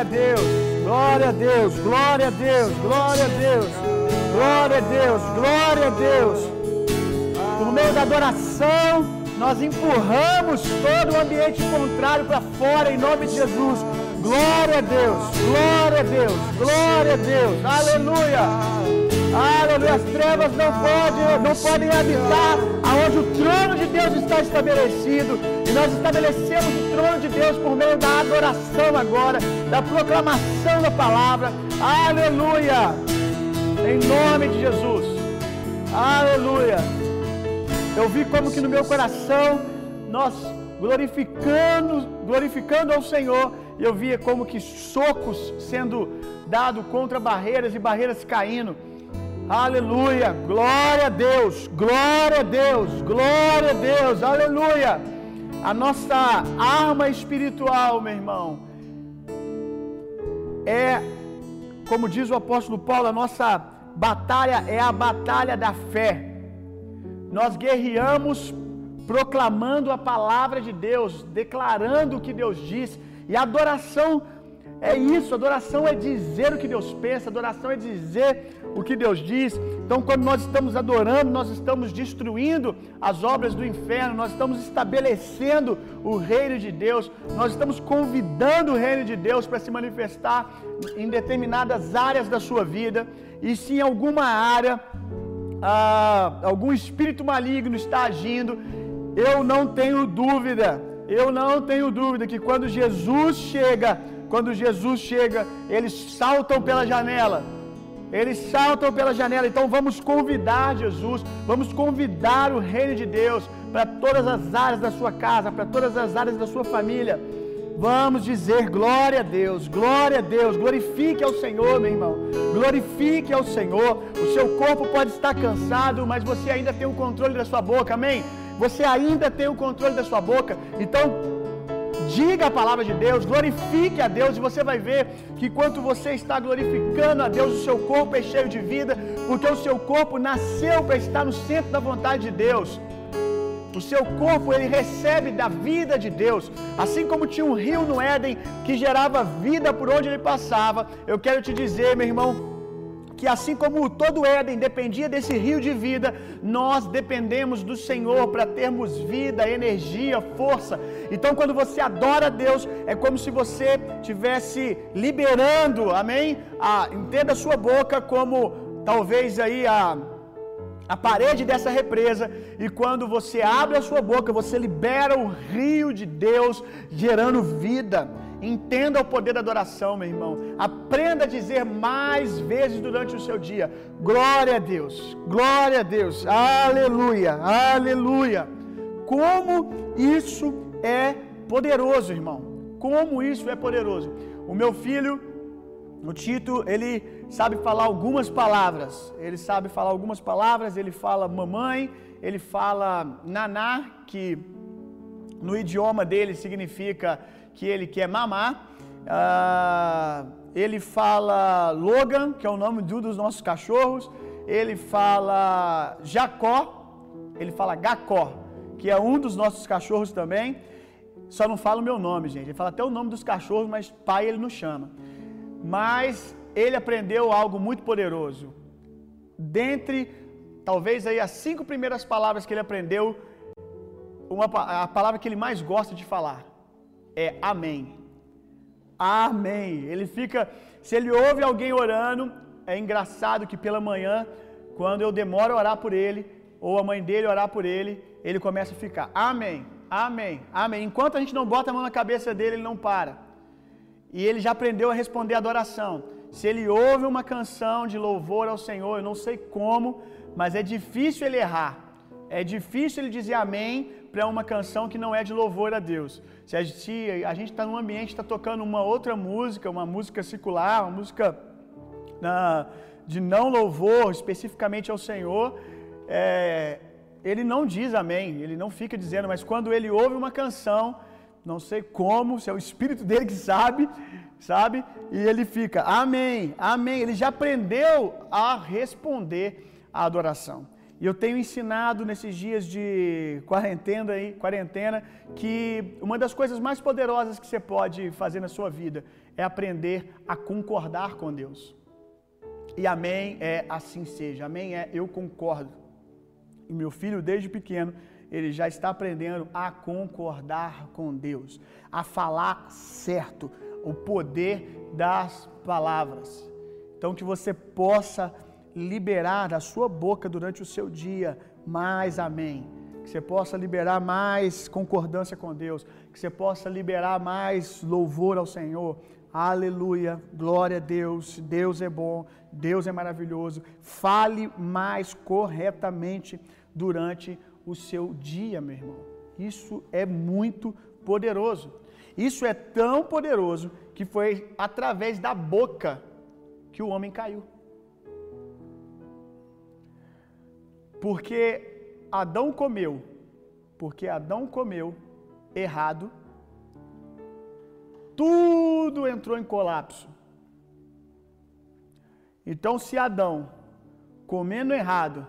Glória a Deus, glória a Deus, glória a Deus, glória a Deus, glória a Deus, glória a Deus. Por meio da adoração, nós empurramos todo o ambiente contrário para fora em nome de Jesus. Glória a Deus, glória a Deus, glória a Deus, aleluia. Aleluia, as trevas não podem, não podem habitar aonde o trono de Deus está estabelecido. E nós estabelecemos o trono de Deus por meio da adoração agora, da proclamação da palavra. Aleluia! Em nome de Jesus. Aleluia. Eu vi como que no meu coração nós glorificando, glorificando ao Senhor, eu via como que socos sendo dados contra barreiras e barreiras caindo. Aleluia! Glória a Deus! Glória a Deus! Glória a Deus! Aleluia! A nossa arma espiritual, meu irmão, é, como diz o apóstolo Paulo, a nossa batalha é a batalha da fé. Nós guerreamos proclamando a palavra de Deus, declarando o que Deus diz, e a adoração é isso, adoração é dizer o que Deus pensa, adoração é dizer o que Deus diz. Então, quando nós estamos adorando, nós estamos destruindo as obras do inferno, nós estamos estabelecendo o reino de Deus, nós estamos convidando o reino de Deus para se manifestar em determinadas áreas da sua vida. E se em alguma área ah, algum espírito maligno está agindo, eu não tenho dúvida, eu não tenho dúvida que quando Jesus chega, quando Jesus chega, eles saltam pela janela. Eles saltam pela janela. Então vamos convidar Jesus, vamos convidar o reino de Deus para todas as áreas da sua casa, para todas as áreas da sua família. Vamos dizer glória a Deus, glória a Deus, glorifique ao Senhor, meu irmão, glorifique ao Senhor. O seu corpo pode estar cansado, mas você ainda tem o controle da sua boca, amém? Você ainda tem o controle da sua boca, então diga a palavra de Deus, glorifique a Deus, e você vai ver que enquanto você está glorificando a Deus, o seu corpo é cheio de vida, porque o seu corpo nasceu para estar no centro da vontade de Deus. O seu corpo ele recebe da vida de Deus, assim como tinha um rio no Éden que gerava vida por onde ele passava. Eu quero te dizer, meu irmão, que assim como todo Éden dependia desse rio de vida, nós dependemos do Senhor para termos vida, energia, força. Então, quando você adora a Deus, é como se você tivesse liberando, amém? A, entenda a sua boca como talvez aí a a parede dessa represa, e quando você abre a sua boca, você libera o rio de Deus gerando vida. Entenda o poder da adoração, meu irmão. Aprenda a dizer mais vezes durante o seu dia: Glória a Deus, glória a Deus, aleluia, aleluia. Como isso é poderoso, irmão. Como isso é poderoso. O meu filho, o Tito, ele sabe falar algumas palavras. Ele sabe falar algumas palavras. Ele fala mamãe, ele fala naná, que no idioma dele significa que ele quer mamar. Uh, ele fala Logan, que é o nome de um dos nossos cachorros. Ele fala Jacó, ele fala Gacó, que é um dos nossos cachorros também. Só não fala o meu nome, gente. Ele fala até o nome dos cachorros, mas pai ele não chama. Mas ele aprendeu algo muito poderoso. Dentre, talvez aí as cinco primeiras palavras que ele aprendeu, uma, a palavra que ele mais gosta de falar é amém. Amém. Ele fica, se ele ouve alguém orando, é engraçado que pela manhã, quando eu demoro a orar por ele, ou a mãe dele orar por ele, ele começa a ficar amém, amém, amém. Enquanto a gente não bota a mão na cabeça dele, ele não para. E ele já aprendeu a responder a adoração. Se ele ouve uma canção de louvor ao Senhor, eu não sei como, mas é difícil ele errar. É difícil ele dizer amém para uma canção que não é de louvor a Deus. Se a gente está num ambiente, está tocando uma outra música, uma música secular, uma música uh, de não louvor especificamente ao Senhor, é, ele não diz amém, ele não fica dizendo, mas quando ele ouve uma canção, não sei como, se é o espírito dele que sabe, sabe? E ele fica, amém, amém. Ele já aprendeu a responder à adoração. E eu tenho ensinado nesses dias de quarentena, aí, quarentena que uma das coisas mais poderosas que você pode fazer na sua vida é aprender a concordar com Deus. E amém é assim seja. Amém é eu concordo. E meu filho, desde pequeno, ele já está aprendendo a concordar com Deus, a falar certo, o poder das palavras. Então, que você possa liberar da sua boca durante o seu dia mais amém. Que você possa liberar mais concordância com Deus. Que você possa liberar mais louvor ao Senhor. Aleluia, glória a Deus. Deus é bom, Deus é maravilhoso. Fale mais corretamente durante o seu dia, meu irmão. Isso é muito poderoso. Isso é tão poderoso que foi através da boca que o homem caiu. Porque Adão comeu, porque Adão comeu errado, tudo entrou em colapso. Então, se Adão, comendo errado,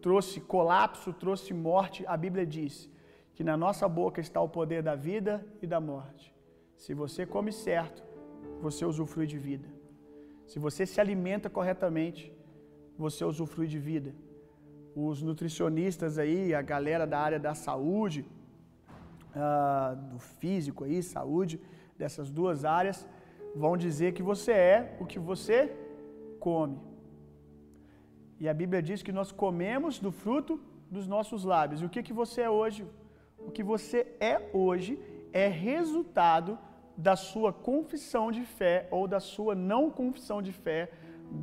trouxe colapso, trouxe morte, a Bíblia diz que na nossa boca está o poder da vida e da morte. Se você come certo, você usufrui de vida. Se você se alimenta corretamente, você usufrui de vida. Os nutricionistas aí, a galera da área da saúde, uh, do físico aí, saúde, dessas duas áreas, vão dizer que você é o que você come. E a Bíblia diz que nós comemos do fruto dos nossos lábios. E o que, que você é hoje? O que você é hoje é resultado da sua confissão de fé ou da sua não confissão de fé,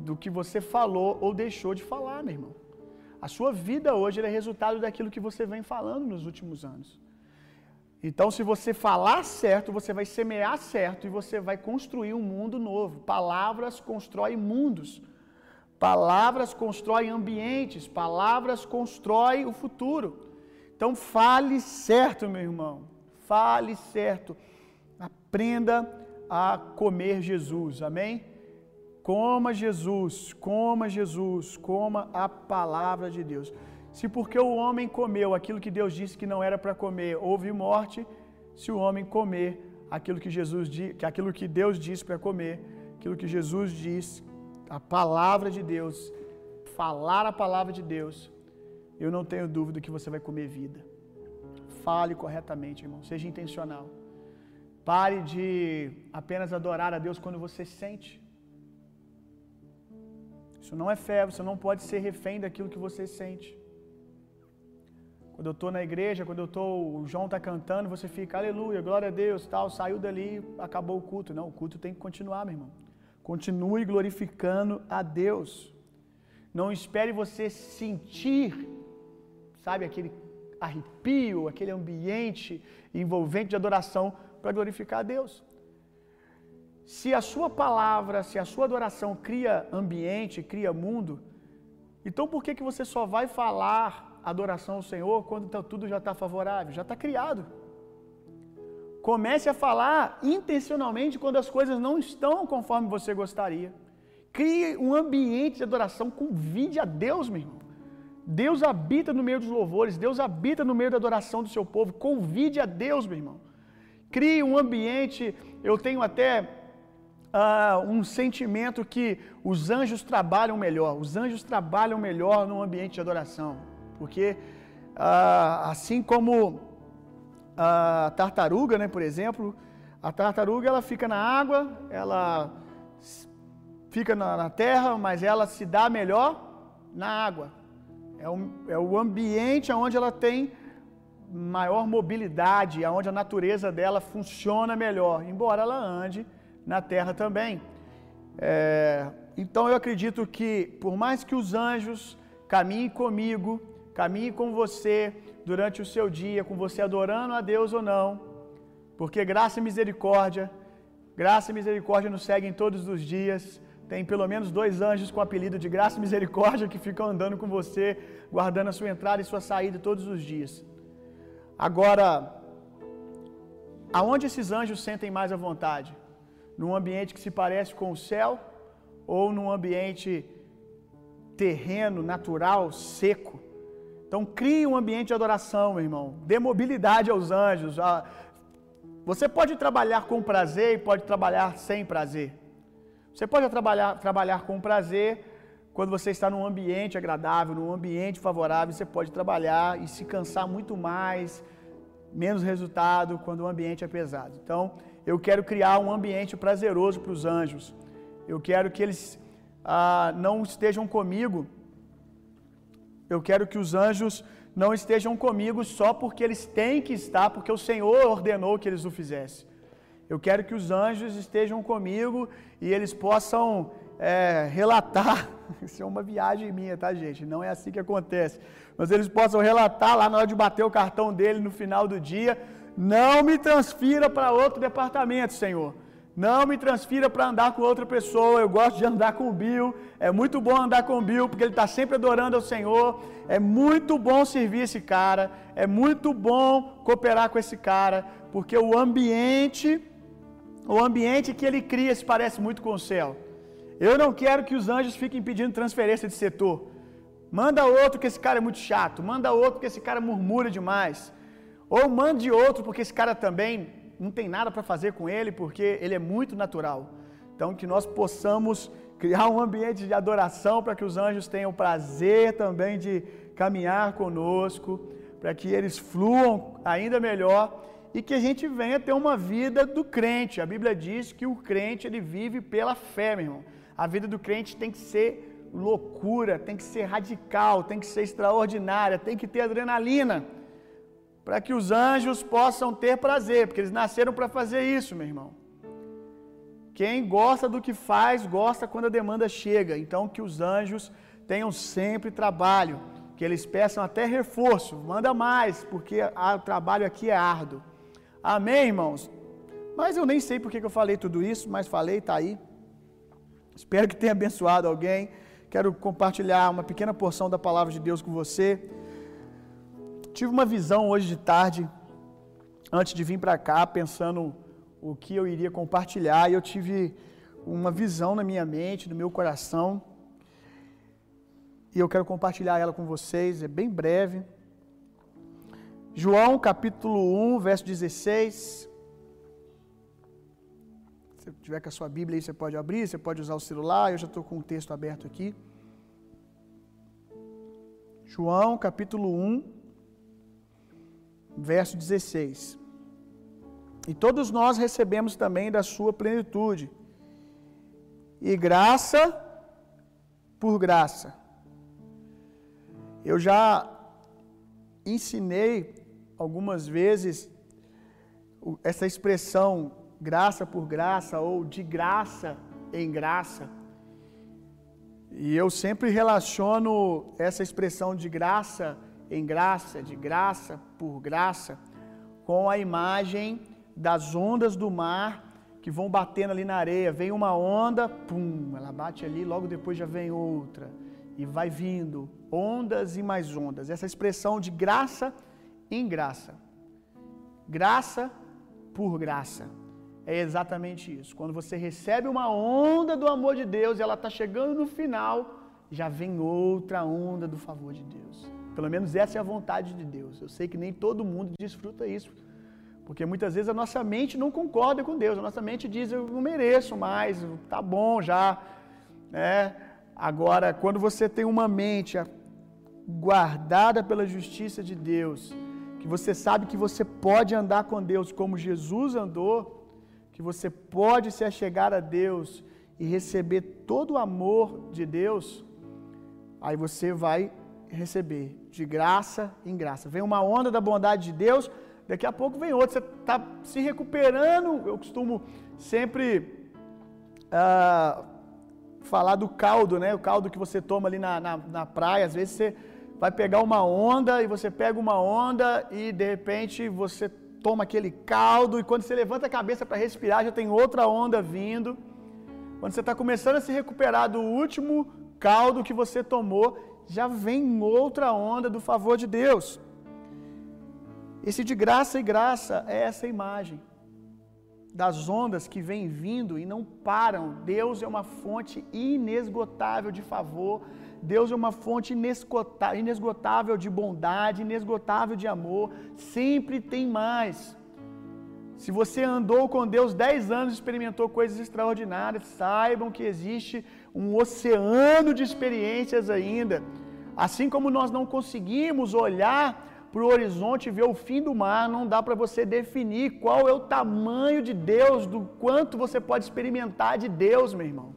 do que você falou ou deixou de falar, meu irmão. A sua vida hoje é resultado daquilo que você vem falando nos últimos anos. Então, se você falar certo, você vai semear certo e você vai construir um mundo novo. Palavras constroem mundos. Palavras constroem ambientes, palavras constroem o futuro. Então fale certo, meu irmão. Fale certo. Aprenda a comer Jesus. Amém? Coma Jesus, coma Jesus, coma a palavra de Deus. Se porque o homem comeu aquilo que Deus disse que não era para comer, houve morte, se o homem comer aquilo que Jesus aquilo que Deus disse para comer, aquilo que Jesus disse, a palavra de Deus, falar a palavra de Deus, eu não tenho dúvida que você vai comer vida. Fale corretamente, irmão. Seja intencional. Pare de apenas adorar a Deus quando você sente. Isso não é fé, você não pode ser refém daquilo que você sente. Quando eu estou na igreja, quando eu estou, o João está cantando, você fica, aleluia, glória a Deus, tal, saiu dali, acabou o culto. Não, o culto tem que continuar, meu irmão. Continue glorificando a Deus. Não espere você sentir, sabe, aquele arrepio, aquele ambiente envolvente de adoração para glorificar a Deus. Se a sua palavra, se a sua adoração cria ambiente, cria mundo, então por que, que você só vai falar adoração ao Senhor quando tá, tudo já está favorável? Já está criado. Comece a falar intencionalmente quando as coisas não estão conforme você gostaria. Crie um ambiente de adoração, convide a Deus, meu irmão. Deus habita no meio dos louvores, Deus habita no meio da adoração do seu povo. Convide a Deus, meu irmão. Crie um ambiente. Eu tenho até um sentimento que os anjos trabalham melhor. Os anjos trabalham melhor no ambiente de adoração, porque assim como a tartaruga, né, por exemplo, a tartaruga ela fica na água, ela fica na, na terra, mas ela se dá melhor na água. É, um, é o ambiente onde ela tem maior mobilidade, onde a natureza dela funciona melhor, embora ela ande na terra também. É, então eu acredito que, por mais que os anjos caminhem comigo, caminhem com você, durante o seu dia, com você adorando a Deus ou não, porque graça e misericórdia, graça e misericórdia nos seguem todos os dias. Tem pelo menos dois anjos com apelido de graça e misericórdia que ficam andando com você, guardando a sua entrada e sua saída todos os dias. Agora, aonde esses anjos sentem mais à vontade? Num ambiente que se parece com o céu ou num ambiente terreno, natural, seco? Então crie um ambiente de adoração, meu irmão. Dê mobilidade aos anjos. Você pode trabalhar com prazer e pode trabalhar sem prazer. Você pode trabalhar, trabalhar com prazer quando você está num ambiente agradável, num ambiente favorável, você pode trabalhar e se cansar muito mais, menos resultado quando o ambiente é pesado. Então, eu quero criar um ambiente prazeroso para os anjos. Eu quero que eles ah, não estejam comigo. Eu quero que os anjos não estejam comigo só porque eles têm que estar, porque o Senhor ordenou que eles o fizessem. Eu quero que os anjos estejam comigo e eles possam é, relatar. Isso é uma viagem minha, tá, gente? Não é assim que acontece. Mas eles possam relatar lá na hora de bater o cartão dele no final do dia. Não me transfira para outro departamento, Senhor. Não me transfira para andar com outra pessoa. Eu gosto de andar com o Bill. É muito bom andar com o Bill, porque ele está sempre adorando ao Senhor. É muito bom servir esse cara. É muito bom cooperar com esse cara, porque o ambiente, o ambiente que ele cria se parece muito com o céu. Eu não quero que os anjos fiquem pedindo transferência de setor. Manda outro que esse cara é muito chato. Manda outro que esse cara murmura demais. Ou mande outro porque esse cara também não tem nada para fazer com ele porque ele é muito natural. Então, que nós possamos criar um ambiente de adoração para que os anjos tenham prazer também de caminhar conosco, para que eles fluam ainda melhor e que a gente venha ter uma vida do crente. A Bíblia diz que o crente ele vive pela fé, meu irmão. A vida do crente tem que ser loucura, tem que ser radical, tem que ser extraordinária, tem que ter adrenalina para que os anjos possam ter prazer, porque eles nasceram para fazer isso, meu irmão. Quem gosta do que faz, gosta quando a demanda chega. Então, que os anjos tenham sempre trabalho, que eles peçam até reforço, manda mais, porque o trabalho aqui é árduo. Amém, irmãos? Mas eu nem sei porque que eu falei tudo isso, mas falei, está aí. Espero que tenha abençoado alguém. Quero compartilhar uma pequena porção da palavra de Deus com você. Tive uma visão hoje de tarde, antes de vir para cá, pensando o que eu iria compartilhar, e eu tive uma visão na minha mente, no meu coração, e eu quero compartilhar ela com vocês, é bem breve. João capítulo 1, verso 16. Se tiver com a sua Bíblia aí, você pode abrir, você pode usar o celular, eu já estou com o texto aberto aqui. João capítulo 1, verso 16. E todos nós recebemos também da sua plenitude, e graça por graça. Eu já ensinei algumas vezes essa expressão graça por graça ou de graça em graça. E eu sempre relaciono essa expressão de graça em graça, de graça por graça, com a imagem das ondas do mar que vão batendo ali na areia. Vem uma onda, pum, ela bate ali, logo depois já vem outra. E vai vindo, ondas e mais ondas. Essa expressão de graça em graça. Graça por graça. É exatamente isso. Quando você recebe uma onda do amor de Deus e ela está chegando no final, já vem outra onda do favor de Deus. Pelo menos essa é a vontade de Deus. Eu sei que nem todo mundo desfruta isso. Porque muitas vezes a nossa mente não concorda com Deus. A nossa mente diz, eu não mereço mais, tá bom já. É. Agora, quando você tem uma mente guardada pela justiça de Deus, que você sabe que você pode andar com Deus como Jesus andou, que você pode se achegar a Deus e receber todo o amor de Deus, aí você vai receber de graça em graça. Vem uma onda da bondade de Deus, daqui a pouco vem outra. Você está se recuperando. Eu costumo sempre uh, falar do caldo, né? O caldo que você toma ali na, na, na praia. Às vezes você vai pegar uma onda e você pega uma onda e de repente você toma aquele caldo e quando você levanta a cabeça para respirar já tem outra onda vindo. Quando você está começando a se recuperar do último caldo que você tomou, já vem outra onda do favor de Deus. Esse de graça e graça é essa imagem das ondas que vêm vindo e não param. Deus é uma fonte inesgotável de favor. Deus é uma fonte inesgotável de bondade, inesgotável de amor, sempre tem mais. Se você andou com Deus dez anos e experimentou coisas extraordinárias, saibam que existe um oceano de experiências ainda. Assim como nós não conseguimos olhar para o horizonte e ver o fim do mar, não dá para você definir qual é o tamanho de Deus, do quanto você pode experimentar de Deus, meu irmão.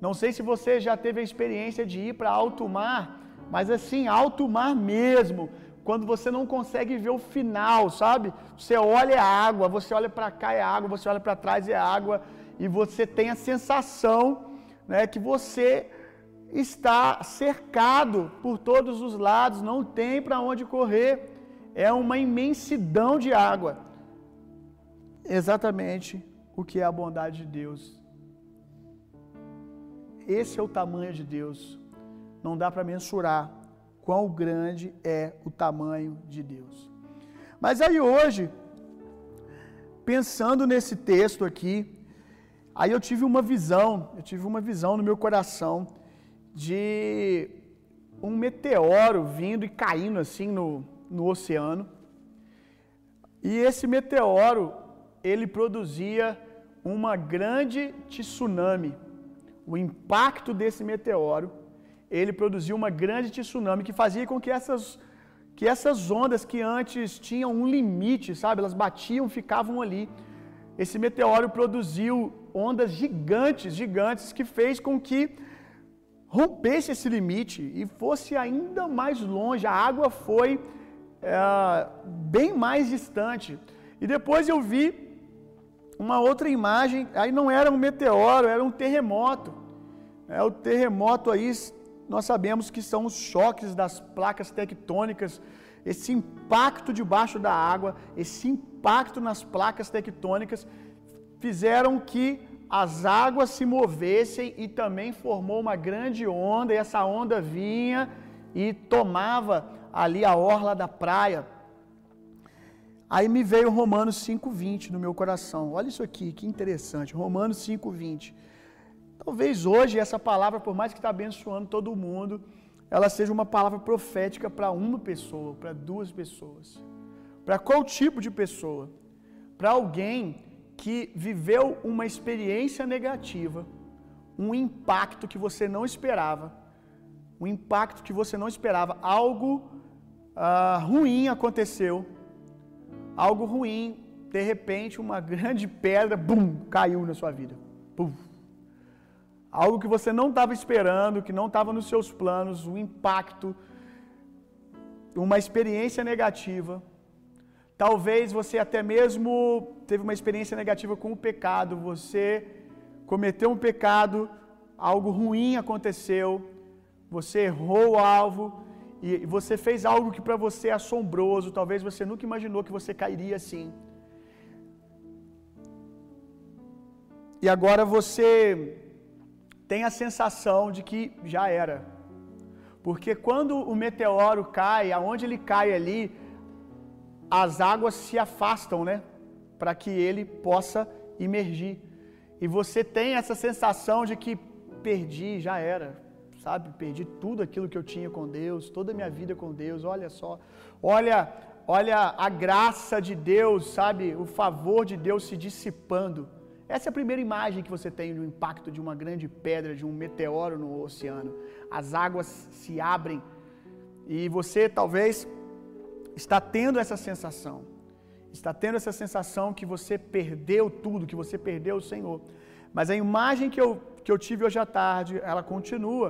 Não sei se você já teve a experiência de ir para alto mar, mas assim, alto mar mesmo, quando você não consegue ver o final, sabe? Você olha é água, você olha para cá é água, você olha para trás é água, e você tem a sensação né, que você está cercado por todos os lados, não tem para onde correr, é uma imensidão de água. Exatamente o que é a bondade de Deus. Esse é o tamanho de Deus. Não dá para mensurar quão grande é o tamanho de Deus. Mas aí hoje, pensando nesse texto aqui, aí eu tive uma visão, eu tive uma visão no meu coração de um meteoro vindo e caindo assim no, no oceano. E esse meteoro, ele produzia uma grande tsunami. O impacto desse meteoro ele produziu uma grande tsunami que fazia com que essas, que essas ondas que antes tinham um limite, sabe, elas batiam, ficavam ali. Esse meteoro produziu ondas gigantes, gigantes, que fez com que rompesse esse limite e fosse ainda mais longe. A água foi é, bem mais distante. E depois eu vi uma outra imagem, aí não era um meteoro, era um terremoto. É, o terremoto aí nós sabemos que são os choques das placas tectônicas, esse impacto debaixo da água, esse impacto nas placas tectônicas, fizeram que as águas se movessem e também formou uma grande onda, e essa onda vinha e tomava ali a orla da praia. Aí me veio Romanos 5:20 no meu coração. Olha isso aqui, que interessante. Romanos 5:20. Talvez hoje essa palavra, por mais que está abençoando todo mundo, ela seja uma palavra profética para uma pessoa, para duas pessoas. Para qual tipo de pessoa? Para alguém que viveu uma experiência negativa, um impacto que você não esperava, um impacto que você não esperava, algo uh, ruim aconteceu, algo ruim, de repente uma grande pedra, bum, caiu na sua vida. Pum algo que você não estava esperando, que não estava nos seus planos, um impacto, uma experiência negativa. Talvez você até mesmo teve uma experiência negativa com o pecado, você cometeu um pecado, algo ruim aconteceu, você errou o alvo e você fez algo que para você é assombroso, talvez você nunca imaginou que você cairia assim. E agora você tem a sensação de que já era. Porque quando o meteoro cai, aonde ele cai ali, as águas se afastam, né? Para que ele possa emergir. E você tem essa sensação de que perdi, já era, sabe? Perdi tudo aquilo que eu tinha com Deus, toda a minha vida com Deus. Olha só. Olha, olha a graça de Deus, sabe? O favor de Deus se dissipando. Essa é a primeira imagem que você tem do impacto de uma grande pedra, de um meteoro no oceano. As águas se abrem e você talvez está tendo essa sensação. Está tendo essa sensação que você perdeu tudo, que você perdeu o Senhor. Mas a imagem que eu, que eu tive hoje à tarde, ela continua,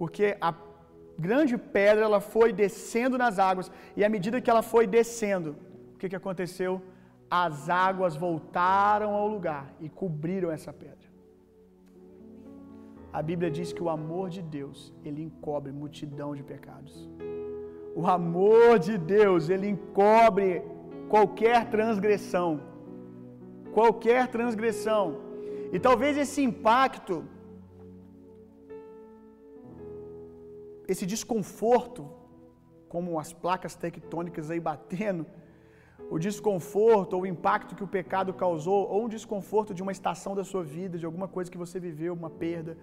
porque a grande pedra ela foi descendo nas águas e à medida que ela foi descendo, o que, que aconteceu? as águas voltaram ao lugar e cobriram essa pedra. A Bíblia diz que o amor de Deus, ele encobre multidão de pecados. O amor de Deus, ele encobre qualquer transgressão. Qualquer transgressão. E talvez esse impacto, esse desconforto, como as placas tectônicas aí batendo, o desconforto ou o impacto que o pecado causou, ou um desconforto de uma estação da sua vida, de alguma coisa que você viveu, uma perda.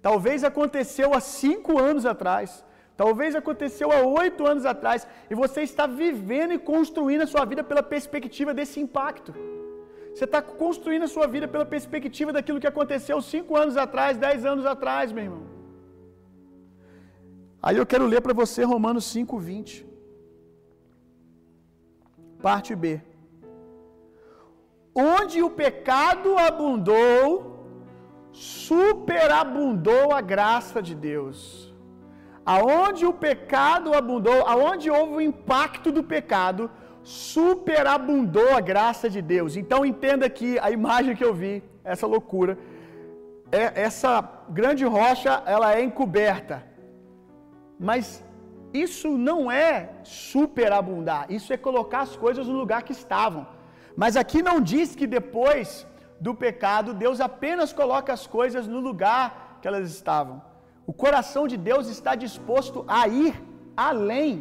Talvez aconteceu há cinco anos atrás. Talvez aconteceu há oito anos atrás. E você está vivendo e construindo a sua vida pela perspectiva desse impacto. Você está construindo a sua vida pela perspectiva daquilo que aconteceu cinco anos atrás, dez anos atrás, meu irmão. Aí eu quero ler para você Romanos 5,20. Parte B. Onde o pecado abundou, superabundou a graça de Deus. Aonde o pecado abundou, aonde houve o impacto do pecado, superabundou a graça de Deus. Então entenda que a imagem que eu vi, essa loucura, é, essa grande rocha, ela é encoberta. Mas isso não é superabundar, isso é colocar as coisas no lugar que estavam. Mas aqui não diz que depois do pecado, Deus apenas coloca as coisas no lugar que elas estavam. O coração de Deus está disposto a ir além,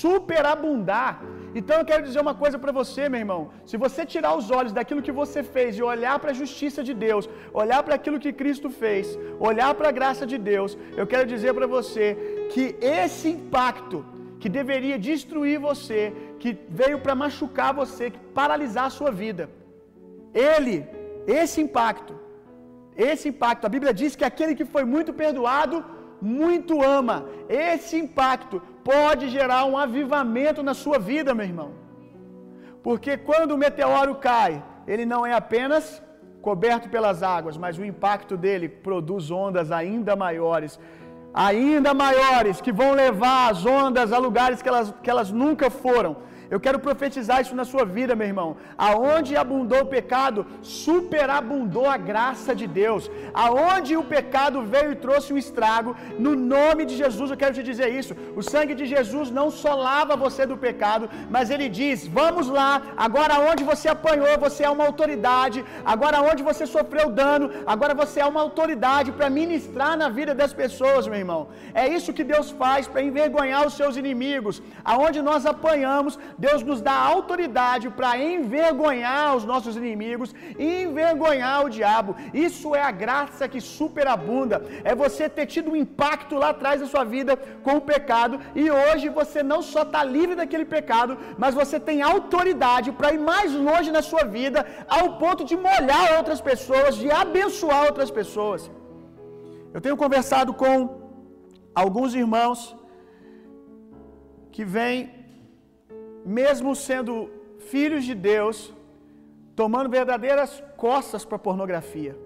superabundar. Então eu quero dizer uma coisa para você, meu irmão. Se você tirar os olhos daquilo que você fez e olhar para a justiça de Deus, olhar para aquilo que Cristo fez, olhar para a graça de Deus, eu quero dizer para você que esse impacto que deveria destruir você, que veio para machucar você, que paralisar a sua vida, ele, esse impacto, esse impacto, a Bíblia diz que aquele que foi muito perdoado, muito ama. Esse impacto pode gerar um avivamento na sua vida, meu irmão. Porque quando o meteoro cai, ele não é apenas coberto pelas águas, mas o impacto dele produz ondas ainda maiores, ainda maiores, que vão levar as ondas a lugares que elas, que elas nunca foram. Eu quero profetizar isso na sua vida, meu irmão. Aonde abundou o pecado, superabundou a graça de Deus. Aonde o pecado veio e trouxe um estrago, no nome de Jesus eu quero te dizer isso. O sangue de Jesus não só lava você do pecado, mas ele diz: "Vamos lá, agora onde você apanhou, você é uma autoridade. Agora onde você sofreu dano, agora você é uma autoridade para ministrar na vida das pessoas, meu irmão. É isso que Deus faz para envergonhar os seus inimigos. Aonde nós apanhamos, Deus nos dá autoridade para envergonhar os nossos inimigos, envergonhar o diabo. Isso é a graça que superabunda. É você ter tido um impacto lá atrás da sua vida com o pecado e hoje você não só está livre daquele pecado, mas você tem autoridade para ir mais longe na sua vida, ao ponto de molhar outras pessoas, de abençoar outras pessoas. Eu tenho conversado com alguns irmãos que vêm mesmo sendo filhos de Deus, tomando verdadeiras costas para pornografia.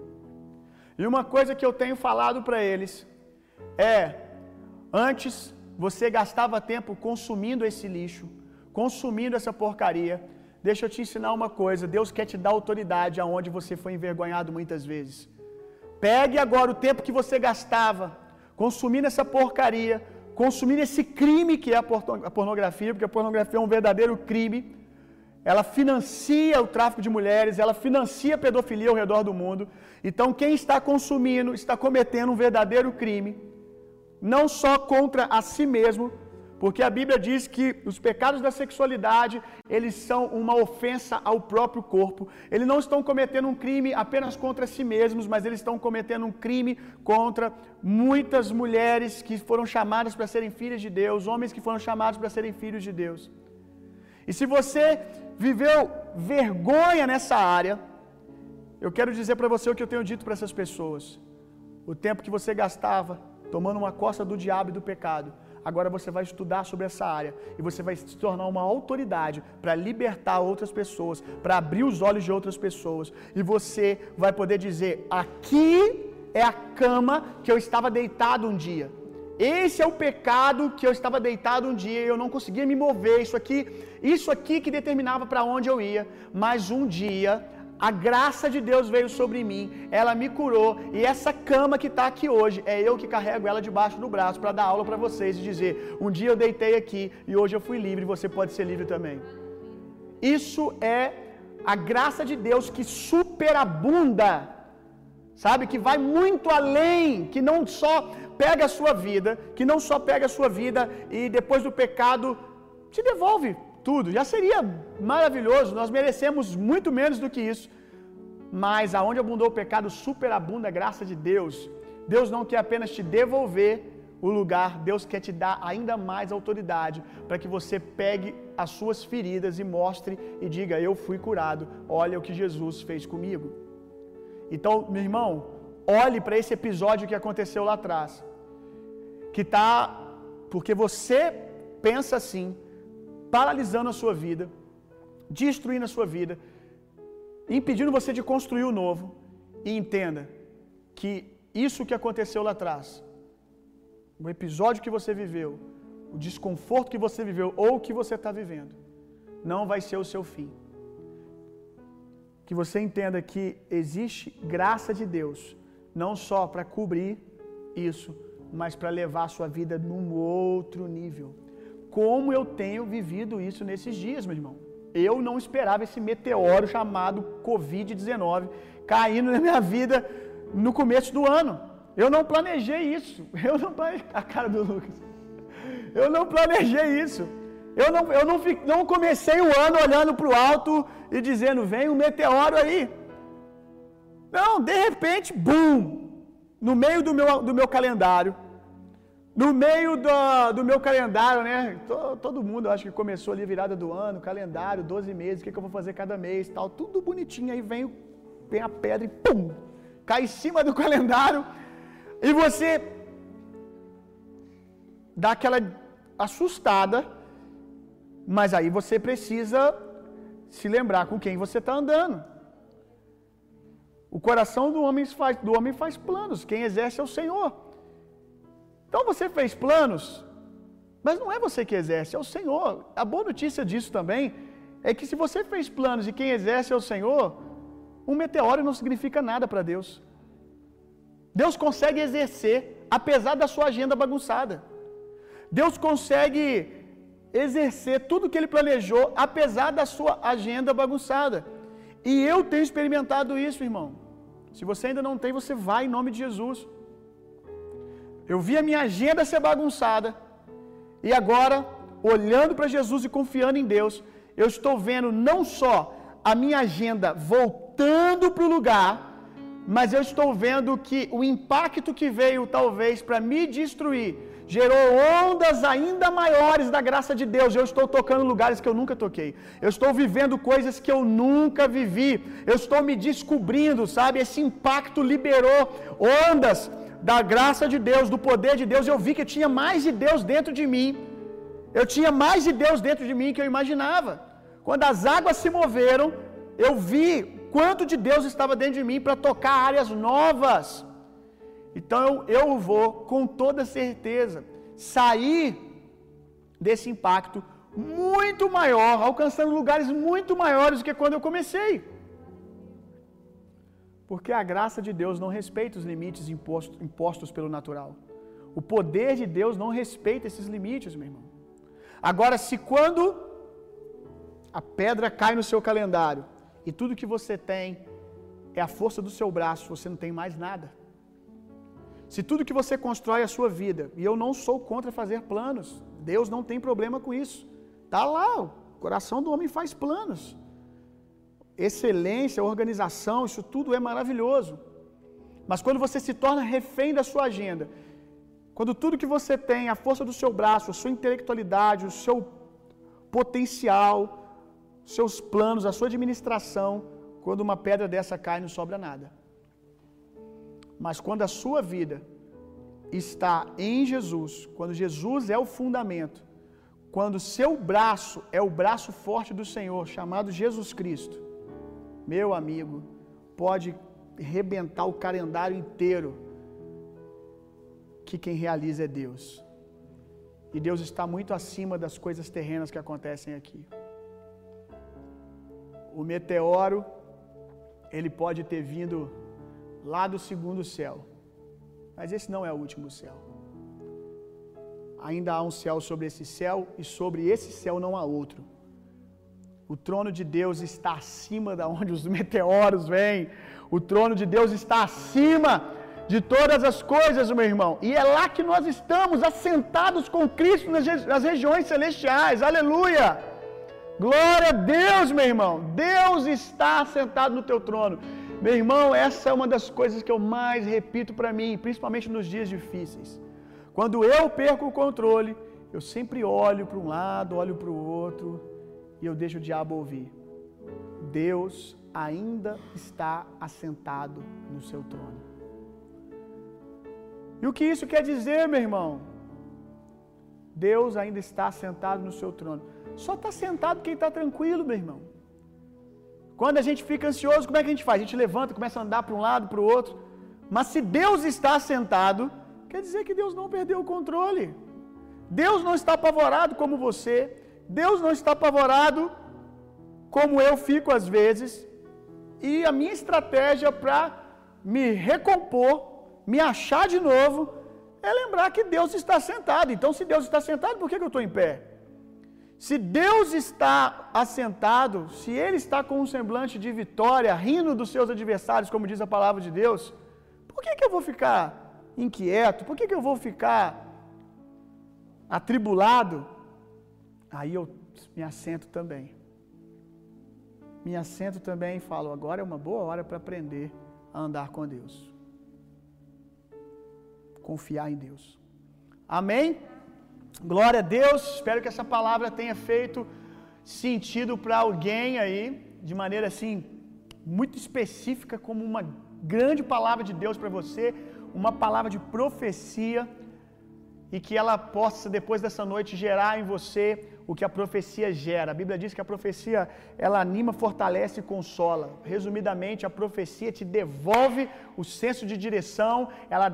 E uma coisa que eu tenho falado para eles é: antes você gastava tempo consumindo esse lixo, consumindo essa porcaria. Deixa eu te ensinar uma coisa: Deus quer te dar autoridade aonde você foi envergonhado muitas vezes. Pegue agora o tempo que você gastava consumindo essa porcaria, consumindo esse crime que é a pornografia, porque a pornografia é um verdadeiro crime. Ela financia o tráfico de mulheres, ela financia a pedofilia ao redor do mundo. Então, quem está consumindo está cometendo um verdadeiro crime, não só contra a si mesmo, porque a Bíblia diz que os pecados da sexualidade, eles são uma ofensa ao próprio corpo. Eles não estão cometendo um crime apenas contra si mesmos, mas eles estão cometendo um crime contra muitas mulheres que foram chamadas para serem filhas de Deus, homens que foram chamados para serem filhos de Deus. E se você viveu vergonha nessa área, eu quero dizer para você o que eu tenho dito para essas pessoas. O tempo que você gastava tomando uma costa do diabo e do pecado, agora você vai estudar sobre essa área e você vai se tornar uma autoridade para libertar outras pessoas, para abrir os olhos de outras pessoas, e você vai poder dizer: aqui é a cama que eu estava deitado um dia. Esse é o pecado que eu estava deitado um dia e eu não conseguia me mover. Isso aqui, isso aqui que determinava para onde eu ia. Mas um dia a graça de Deus veio sobre mim, ela me curou, e essa cama que está aqui hoje, é eu que carrego ela debaixo do braço para dar aula para vocês e dizer: um dia eu deitei aqui e hoje eu fui livre, você pode ser livre também. Isso é a graça de Deus que superabunda, sabe? Que vai muito além, que não só pega a sua vida, que não só pega a sua vida e depois do pecado te devolve tudo. Já seria maravilhoso, nós merecemos muito menos do que isso. Mas aonde abundou o pecado, superabunda a graça de Deus. Deus não quer apenas te devolver o lugar, Deus quer te dar ainda mais autoridade para que você pegue as suas feridas e mostre e diga: Eu fui curado, olha o que Jesus fez comigo. Então, meu irmão, olhe para esse episódio que aconteceu lá atrás, que está, porque você pensa assim, paralisando a sua vida, destruindo a sua vida, impedindo você de construir o novo, e entenda que isso que aconteceu lá atrás, o episódio que você viveu, o desconforto que você viveu ou o que você está vivendo, não vai ser o seu fim. Que você entenda que existe graça de Deus, não só para cobrir isso, mas para levar a sua vida num outro nível. Como eu tenho vivido isso nesses dias, meu irmão. Eu não esperava esse meteoro chamado Covid-19 caindo na minha vida no começo do ano. Eu não planejei isso. Eu não planejei. A cara do Lucas. Eu não planejei isso. Eu não, eu não, não comecei o ano olhando para o alto e dizendo, vem um meteoro aí. Não, de repente, bum! No meio do meu, do meu calendário, no meio do, do meu calendário, né? Todo, mundo acho que começou ali virada do ano, calendário, 12 meses, o que, que eu vou fazer cada mês tal, tudo bonitinho. Aí vem, vem a pedra e pum! Cai em cima do calendário e você dá aquela assustada, mas aí você precisa se lembrar com quem você está andando. O coração do homem, faz, do homem faz planos, quem exerce é o Senhor. Então você fez planos, mas não é você que exerce, é o Senhor. A boa notícia disso também é que se você fez planos e quem exerce é o Senhor, um meteoro não significa nada para Deus. Deus consegue exercer, apesar da sua agenda bagunçada. Deus consegue exercer tudo que ele planejou, apesar da sua agenda bagunçada. E eu tenho experimentado isso, irmão. Se você ainda não tem, você vai em nome de Jesus. Eu vi a minha agenda ser bagunçada, e agora, olhando para Jesus e confiando em Deus, eu estou vendo não só a minha agenda voltando para o lugar, mas eu estou vendo que o impacto que veio talvez para me destruir gerou ondas ainda maiores da graça de Deus. Eu estou tocando lugares que eu nunca toquei. Eu estou vivendo coisas que eu nunca vivi. Eu estou me descobrindo, sabe? Esse impacto liberou ondas da graça de Deus, do poder de Deus. Eu vi que tinha mais de Deus dentro de mim. Eu tinha mais de Deus dentro de mim que eu imaginava. Quando as águas se moveram, eu vi quanto de Deus estava dentro de mim para tocar áreas novas. Então eu, eu vou, com toda certeza, sair desse impacto muito maior, alcançando lugares muito maiores do que quando eu comecei. Porque a graça de Deus não respeita os limites impostos, impostos pelo natural. O poder de Deus não respeita esses limites, meu irmão. Agora, se quando a pedra cai no seu calendário e tudo que você tem é a força do seu braço, você não tem mais nada. Se tudo que você constrói é a sua vida, e eu não sou contra fazer planos, Deus não tem problema com isso. Tá lá, o coração do homem faz planos. Excelência, organização, isso tudo é maravilhoso. Mas quando você se torna refém da sua agenda, quando tudo que você tem, a força do seu braço, a sua intelectualidade, o seu potencial, seus planos, a sua administração, quando uma pedra dessa cai, não sobra nada. Mas quando a sua vida está em Jesus, quando Jesus é o fundamento, quando seu braço é o braço forte do Senhor, chamado Jesus Cristo, meu amigo, pode rebentar o calendário inteiro, que quem realiza é Deus. E Deus está muito acima das coisas terrenas que acontecem aqui. O meteoro, ele pode ter vindo lá do segundo céu, mas esse não é o último céu. Ainda há um céu sobre esse céu, e sobre esse céu não há outro. O trono de Deus está acima da onde os meteoros vêm. O trono de Deus está acima de todas as coisas, meu irmão. E é lá que nós estamos, assentados com Cristo nas, regiões celestiais. Aleluia! Glória a Deus, meu irmão. Deus está sentado no teu trono. Meu irmão, essa é uma das coisas que eu mais repito para mim, principalmente nos dias difíceis. Quando eu perco o controle, eu sempre olho para um lado, olho para o outro e eu deixo o diabo ouvir. Deus ainda está assentado no seu trono. E o que isso quer dizer, meu irmão? Deus ainda está sentado no seu trono. Só está sentado quem está tranquilo, meu irmão. Quando a gente fica ansioso, como é que a gente faz? A gente levanta, começa a andar para um lado, para o outro. Mas se Deus está sentado, quer dizer que Deus não perdeu o controle. Deus não está apavorado como você. Deus não está apavorado como eu fico às vezes. E a minha estratégia para me recompor, me achar de novo, é lembrar que Deus está sentado. Então, se Deus está sentado, por que, que eu estou em pé? Se Deus está assentado, se Ele está com um semblante de vitória, rindo dos seus adversários, como diz a palavra de Deus, por que, que eu vou ficar inquieto? Por que, que eu vou ficar atribulado? Aí eu me assento também. Me assento também e falo: agora é uma boa hora para aprender a andar com Deus. Confiar em Deus. Amém? Glória a Deus. Espero que essa palavra tenha feito sentido para alguém aí, de maneira assim, muito específica, como uma grande palavra de Deus para você, uma palavra de profecia, e que ela possa, depois dessa noite, gerar em você o que a profecia gera. A Bíblia diz que a profecia, ela anima, fortalece e consola. Resumidamente, a profecia te devolve o senso de direção, ela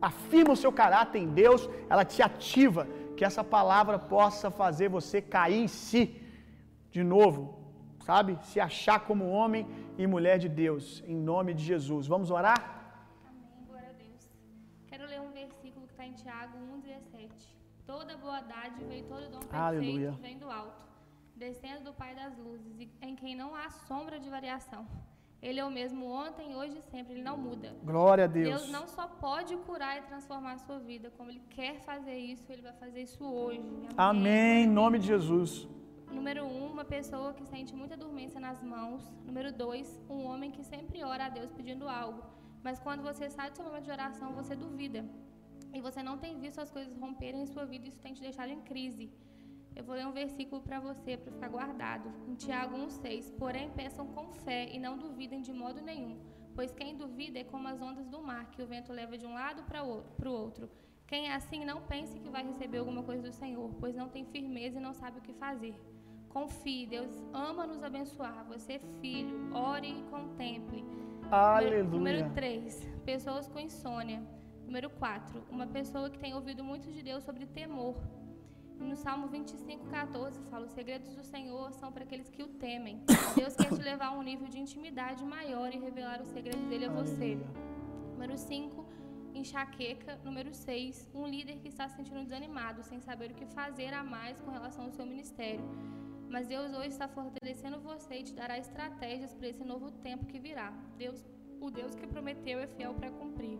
afirma o seu caráter em Deus, ela te ativa, que essa palavra possa fazer você cair em si de novo, sabe? Se achar como homem e mulher de Deus, em nome de Jesus. Vamos orar? Amém, glória a Deus. Quero ler um versículo que está em Tiago 1,17. Toda boa dádiva e todo dom perfeito Aleluia. vem do alto, descendo do Pai das luzes, e em quem não há sombra de variação. Ele é o mesmo ontem, hoje e sempre, ele não muda. Glória a Deus. Deus não só pode curar e transformar a sua vida, como ele quer fazer isso, ele vai fazer isso hoje. Amém, em nome de Jesus. Número um, uma pessoa que sente muita dormência nas mãos. Número dois, um homem que sempre ora a Deus pedindo algo. Mas quando você sai do seu momento de oração, você duvida. E você não tem visto as coisas romperem em sua vida, isso tem te deixado em crise. Eu vou ler um versículo para você, para ficar guardado. Em Tiago 1,6. Porém, peçam com fé e não duvidem de modo nenhum. Pois quem duvida é como as ondas do mar, que o vento leva de um lado para o outro. Quem é assim, não pense que vai receber alguma coisa do Senhor, pois não tem firmeza e não sabe o que fazer. Confie, Deus ama nos abençoar. Você, filho, ore e contemple. Aleluia. Número 3. Pessoas com insônia. Número 4. Uma pessoa que tem ouvido muito de Deus sobre temor. No Salmo 25, 14, fala: Os segredos do Senhor são para aqueles que o temem. Deus quer te levar a um nível de intimidade maior e revelar os segredos dele a você. Número 5, enxaqueca. Número 6, um líder que está se sentindo desanimado, sem saber o que fazer a mais com relação ao seu ministério. Mas Deus hoje está fortalecendo você e te dará estratégias para esse novo tempo que virá. Deus, o Deus que prometeu é fiel para cumprir.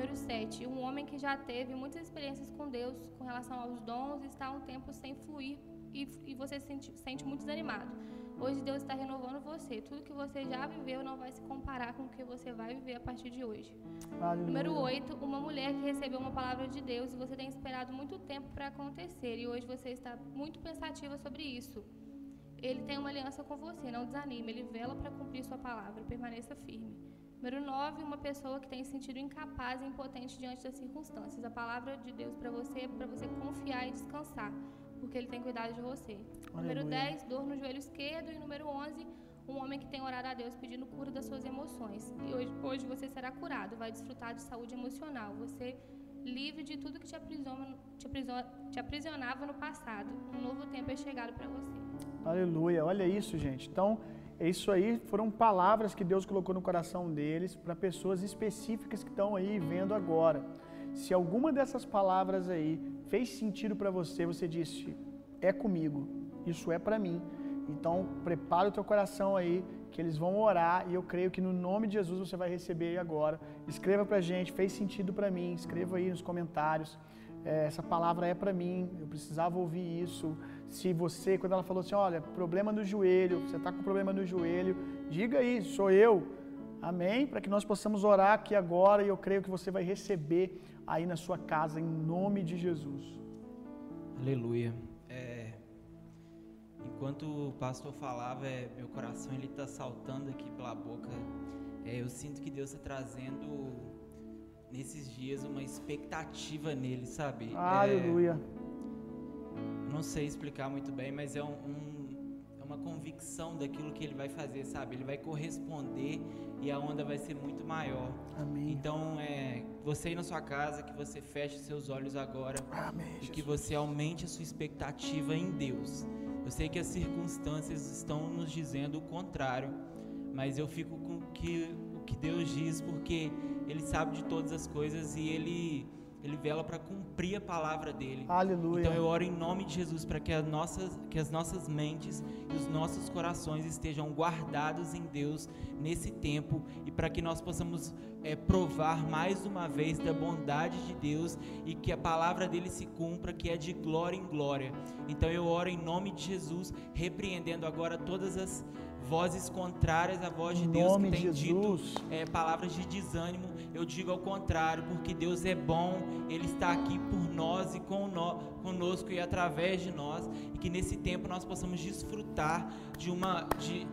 Número 7. Um homem que já teve muitas experiências com Deus com relação aos dons está um tempo sem fluir e, e você se sente, sente muito desanimado. Hoje Deus está renovando você. Tudo que você já viveu não vai se comparar com o que você vai viver a partir de hoje. Aleluia. Número 8. Uma mulher que recebeu uma palavra de Deus e você tem esperado muito tempo para acontecer e hoje você está muito pensativa sobre isso. Ele tem uma aliança com você, não desanime, ele vela para cumprir sua palavra, permaneça firme. Número 9, uma pessoa que tem se sentido incapaz e impotente diante das circunstâncias. A palavra de Deus para você é para você confiar e descansar, porque Ele tem cuidado de você. Número Aleluia. 10, dor no joelho esquerdo. E número 11, um homem que tem orado a Deus pedindo cura das suas emoções. E hoje, hoje você será curado, vai desfrutar de saúde emocional. Você livre de tudo que te, aprisiona, te, aprisiona, te aprisionava no passado. Um novo tempo é chegado para você. Aleluia. Olha isso, gente. Então, isso aí foram palavras que Deus colocou no coração deles para pessoas específicas que estão aí vendo agora. Se alguma dessas palavras aí fez sentido para você, você disse: "É comigo. Isso é para mim". Então, prepara o teu coração aí que eles vão orar e eu creio que no nome de Jesus você vai receber agora. Escreva pra gente, fez sentido para mim, escreva aí nos comentários. É, essa palavra é para mim, eu precisava ouvir isso. Se você, quando ela falou assim, olha, problema no joelho, você está com problema no joelho, diga aí, sou eu. Amém? Para que nós possamos orar aqui agora e eu creio que você vai receber aí na sua casa, em nome de Jesus. Aleluia. É, enquanto o pastor falava, é, meu coração ele está saltando aqui pela boca. É, eu sinto que Deus está trazendo nesses dias uma expectativa nele, sabe? É, Aleluia. Não sei explicar muito bem, mas é um, um é uma convicção daquilo que ele vai fazer, sabe? Ele vai corresponder e a onda vai ser muito maior. Amém. Então, é, você aí na sua casa, que você feche seus olhos agora Amém. e que você aumente a sua expectativa em Deus. Eu sei que as circunstâncias estão nos dizendo o contrário, mas eu fico com que, o que Deus diz porque Ele sabe de todas as coisas e Ele ele vela para cumprir a palavra dele. Aleluia. Então eu oro em nome de Jesus para que as nossas, que as nossas mentes e os nossos corações estejam guardados em Deus nesse tempo e para que nós possamos é, provar mais uma vez da bondade de Deus e que a palavra dele se cumpra, que é de glória em glória. Então eu oro em nome de Jesus, repreendendo agora todas as vozes contrárias à voz de Deus que de tem dito Jesus. é, palavras de desânimo, eu digo ao contrário, porque Deus é bom, Ele está aqui por nós e conosco e através de nós, e que nesse tempo nós possamos desfrutar de uma de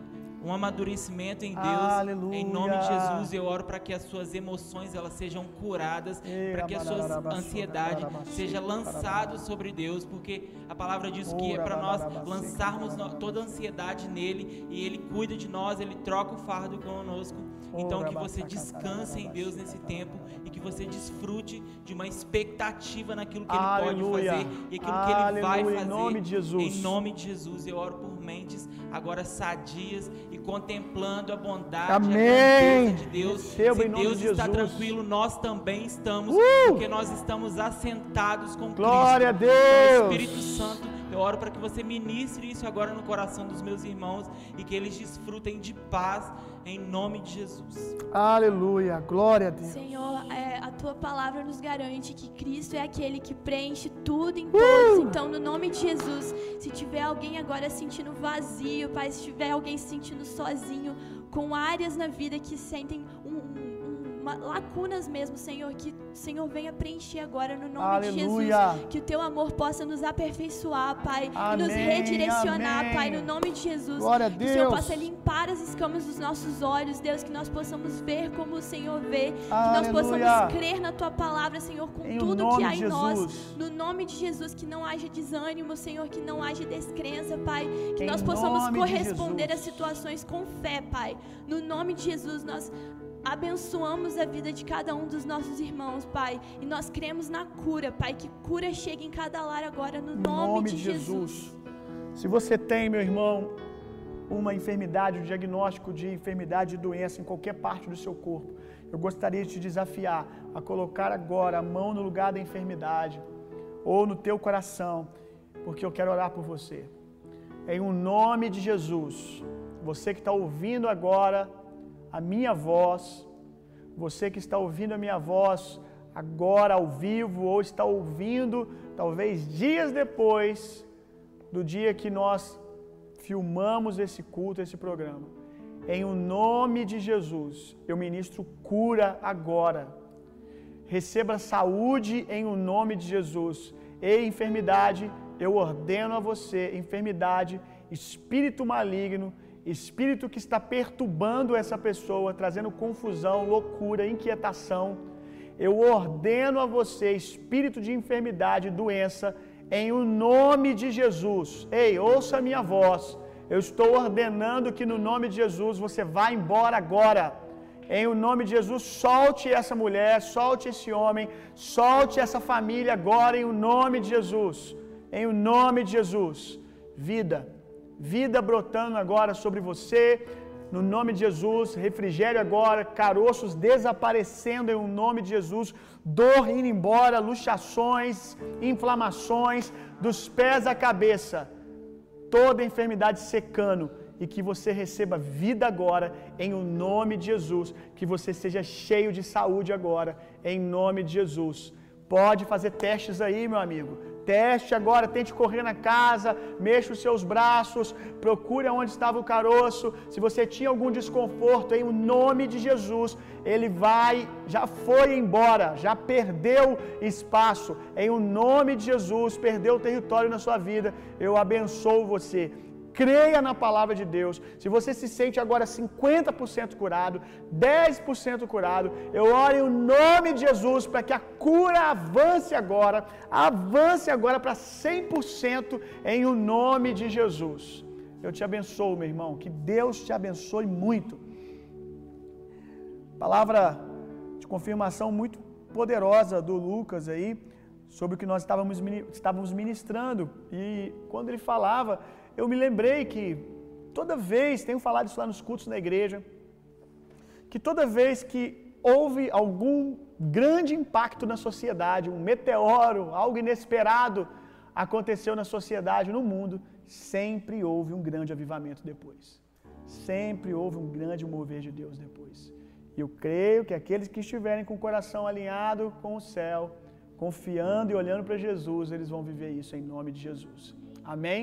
um amadurecimento em Deus, Aleluia. em nome de Jesus, eu oro para que as suas emoções elas sejam curadas, para que a sua ansiedade seja lançado sobre Deus, porque a palavra diz que é para nós lançarmos toda a ansiedade nele e ele cuida de nós, ele troca o fardo conosco. Então que você descanse em Deus nesse tempo e que você desfrute de uma expectativa naquilo que ele Aleluia. pode fazer e aquilo que ele vai Aleluia. Em fazer. nome de Jesus. Em nome de Jesus, eu oro por mentes agora sadias e contemplando a bondade, Amém. a de Deus. Receba Se Deus de está Jesus. tranquilo, nós também estamos, Uh! porque nós estamos assentados com Glória a Cristo. Deus. Então, Espírito Santo, eu oro para que você ministre isso agora no coração dos meus irmãos e que eles desfrutem de paz em nome de Jesus. Aleluia. Glória a Deus. Senhor, é, a tua palavra nos garante que Cristo é aquele que preenche tudo em Uh! todos. Então, no nome de Jesus, se tiver alguém agora sentindo vazio, Pai, se tiver alguém se sentindo sozinho, com áreas na vida que sentem um- uma- lacunas mesmo, Senhor, que o Senhor venha preencher agora no nome de Aleluia. Jesus. Que o teu amor possa nos aperfeiçoar, Pai, e nos Amém, redirecionar, amém. Pai, no nome de Jesus. Glória a Que o Senhor Deus. possa limpar as escamas dos nossos olhos, Deus, que nós possamos ver como o Senhor vê, que nós Aleluia. possamos crer na tua palavra, Senhor, com Em tudo que há de em nós. No nome de Jesus, que não haja desânimo, Senhor, que não haja descrença, Pai, que Em nós possamos de corresponder Jesus. situações com fé, Pai. No nome de Jesus, nós abençoamos a vida de cada um dos nossos irmãos, Pai, e nós cremos na cura, Pai, que cura chegue em cada lar agora, no Em nome, de Jesus. Se você tem, meu irmão, uma enfermidade, um diagnóstico de enfermidade e doença em qualquer parte do seu corpo, eu gostaria de te desafiar a colocar agora a mão no lugar da enfermidade ou no teu coração, porque eu quero orar por você. Em o nome de Jesus, você que está ouvindo agora a minha voz, você que está ouvindo a minha voz agora ao vivo ou está ouvindo talvez dias depois do dia que nós filmamos esse culto, esse programa. Em o nome de Jesus, eu ministro cura agora. Receba saúde em o nome de Jesus. E enfermidade, eu ordeno a você, enfermidade, espírito maligno, espírito que está perturbando essa pessoa, trazendo confusão, loucura, inquietação. Eu ordeno a você, espírito de enfermidade, doença, em o nome de Jesus. Ei, ouça a minha voz. Eu estou ordenando que no nome de Jesus você vá embora agora. Em o nome de Jesus, solte essa mulher, solte esse homem, solte essa família agora em o nome de Jesus. Em o nome de Jesus. Vida, vida brotando agora sobre você. No nome de Jesus, refrigério agora, caroços desaparecendo em o nome de Jesus, dor indo embora, luxações, inflamações dos pés à cabeça, toda enfermidade secando e que você receba vida agora em o nome de Jesus, que você seja cheio de saúde agora em nome de Jesus. Pode fazer testes aí, meu amigo. Teste agora, tente correr na casa, mexa os seus braços, procure onde estava o caroço. Se você tinha algum desconforto, em nome de Jesus, ele vai, já foi embora, já perdeu espaço. Em o nome de Jesus, perdeu território na sua vida. Eu abençoo você creia na palavra de Deus. Se você se sente agora 50% curado, 10% curado, eu oro em nome de Jesus para que a cura avance agora, avance agora para 100% em o nome de Jesus. Eu te abençoo, meu irmão, que Deus te abençoe muito. Palavra de confirmação muito poderosa do Lucas aí, sobre o que nós estávamos ministrando. E quando ele falava, eu me lembrei que toda vez, tenho falado isso lá nos cultos na igreja, que toda vez que houve algum grande impacto na sociedade, um meteoro, algo inesperado aconteceu na sociedade, no mundo, sempre houve um grande avivamento depois. Sempre houve um grande mover de Deus depois. E eu creio que aqueles que estiverem com o coração alinhado com o céu, confiando e olhando para Jesus, eles vão viver isso em nome de Jesus. Amém?